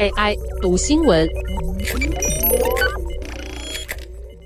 AI 读新闻，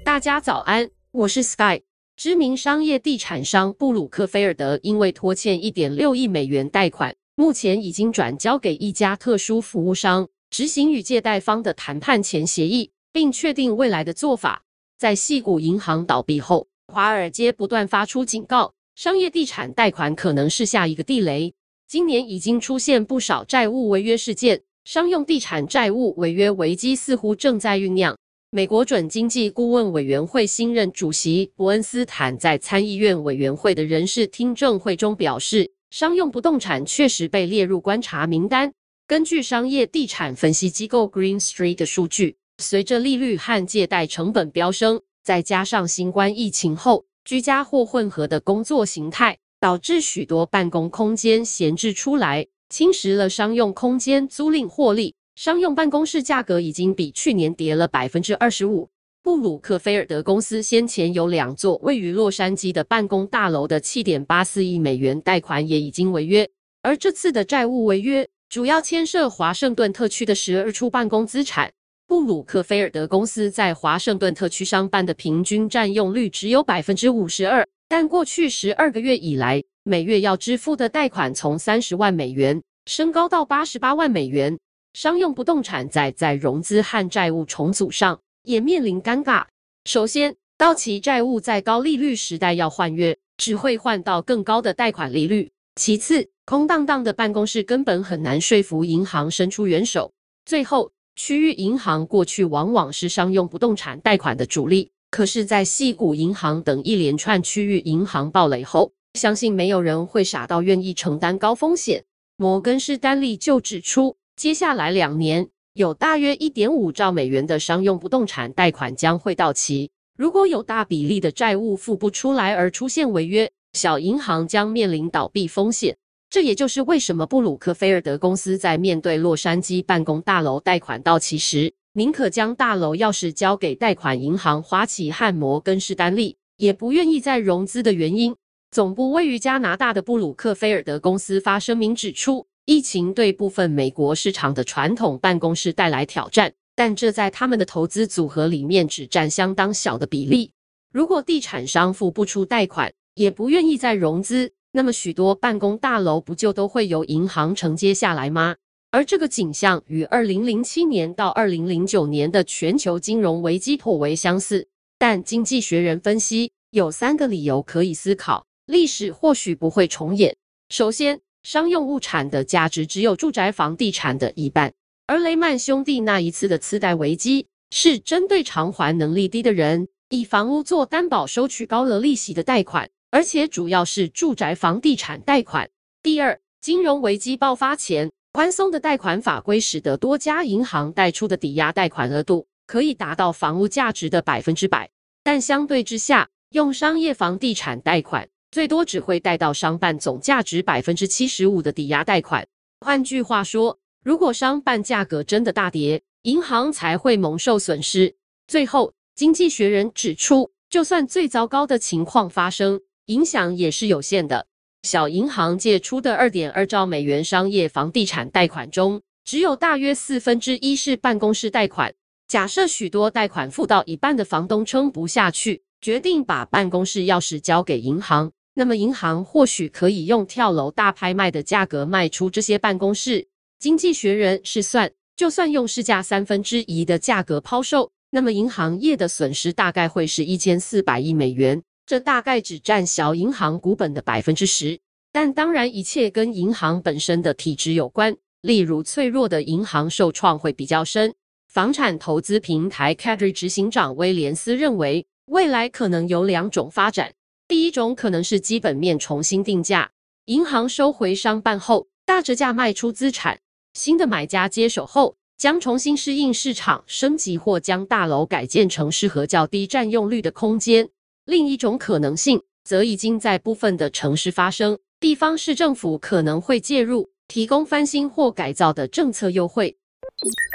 大家早安，我是 Sky。知名商业地产商布鲁克菲尔德因为拖欠1.6亿美元贷款，目前已经转交给一家特殊服务商执行与借贷方的谈判前协议，并确定未来的做法。在矽谷银行倒闭后，华尔街不断发出警告，商业地产贷款可能是下一个地雷。今年已经出现不少债务违约事件。商用地产债务违约危机似乎正在酝酿。美国准经济顾问委员会新任主席伯恩斯坦在参议院委员会的人事听证会中表示，商用不动产确实被列入观察名单。根据商业地产分析机构 Green Street 的数据，随着利率和借贷成本飙升，再加上新冠疫情后居家或混合的工作形态，导致许多办公空间闲置出来。侵蚀了商用空间租赁获利，商用办公室价格已经比去年跌了百分之二十五。布鲁克菲尔德公司先前有两座位于洛杉矶的办公大楼的七点八四亿美元贷款也已经违约，而这次的债务违约主要牵涉华盛顿特区的十二处办公资产。布鲁克菲尔德公司在华盛顿特区商办的平均占用率只有百分之五十二，但过去十二个月以来，每月要支付的贷款从三十万美元升高到八十八万美元。商用不动产在在融资和债务重组上也面临尴尬。首先，到期债务在高利率时代要换约，只会换到更高的贷款利率。其次，空荡荡的办公室根本很难说服银行伸出援手。最后，区域银行过去往往是商用不动产贷款的主力，可是，在矽谷银行等一连串区域银行暴雷后，相信没有人会傻到愿意承担高风险。摩根士丹利就指出，接下来两年有大约一点五兆美元的商用不动产贷款将会到期。如果有大比例的债务付不出来而出现违约，小银行将面临倒闭风险。这也就是为什么布鲁克菲尔德公司在面对洛杉矶办公大楼贷款到期时，宁可将大楼钥匙交给贷款银行花旗汉摩根士丹利，也不愿意再融资的原因。总部位于加拿大的布鲁克菲尔德公司发声明指出，疫情对部分美国市场的传统办公室带来挑战，但这在他们的投资组合里面只占相当小的比例。如果地产商付不出贷款，也不愿意再融资，那么许多办公大楼不就都会由银行承接下来吗？而这个景象与二零零七年到二零零九年的全球金融危机颇为相似。但经济学人分析，有三个理由可以思考。历史或许不会重演。首先，商用物产的价值只有住宅房地产的一半，而雷曼兄弟那一次的次贷危机是针对偿还能力低的人，以房屋做担保收取高额利息的贷款，而且主要是住宅房地产贷款。第二，金融危机爆发前，宽松的贷款法规使得多家银行贷出的抵押贷款额度可以达到房屋价值的百分之百，但相对之下，用商业房地产贷款。最多只会贷到商办总价值百分之七十五的抵押贷款。换句话说，如果商办价格真的大跌，银行才会蒙受损失。最后，经济学人指出，就算最糟糕的情况发生，影响也是有限的。小银行借出的二点二兆美元商业房地产贷款中，只有大约四分之一是办公室贷款。假设许多贷款付到一半的房东撑不下去，决定把办公室钥匙交给银行。那么，银行或许可以用跳楼大拍卖的价格卖出这些办公室。经济学人试算，就算用市价三分之一的价格抛售，那么银行业的损失大概会是一千四百亿美元，这大概只占小银行股本的百分之十。但当然，一切跟银行本身的体质有关。例如，脆弱的银行受创会比较深。房产投资平台 Cadre 执行长威廉斯认为，未来可能有两种发展。第一种可能是基本面重新定价，银行收回商办后大折价卖出资产，新的买家接手后将重新适应市场，升级或将大楼改建成适合较低占用率的空间。另一种可能性则已经在部分的城市发生，地方市政府可能会介入，提供翻新或改造的政策优惠。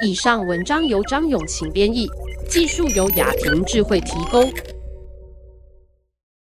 以上文章由张永晴编译，技术由雅婷智慧提供。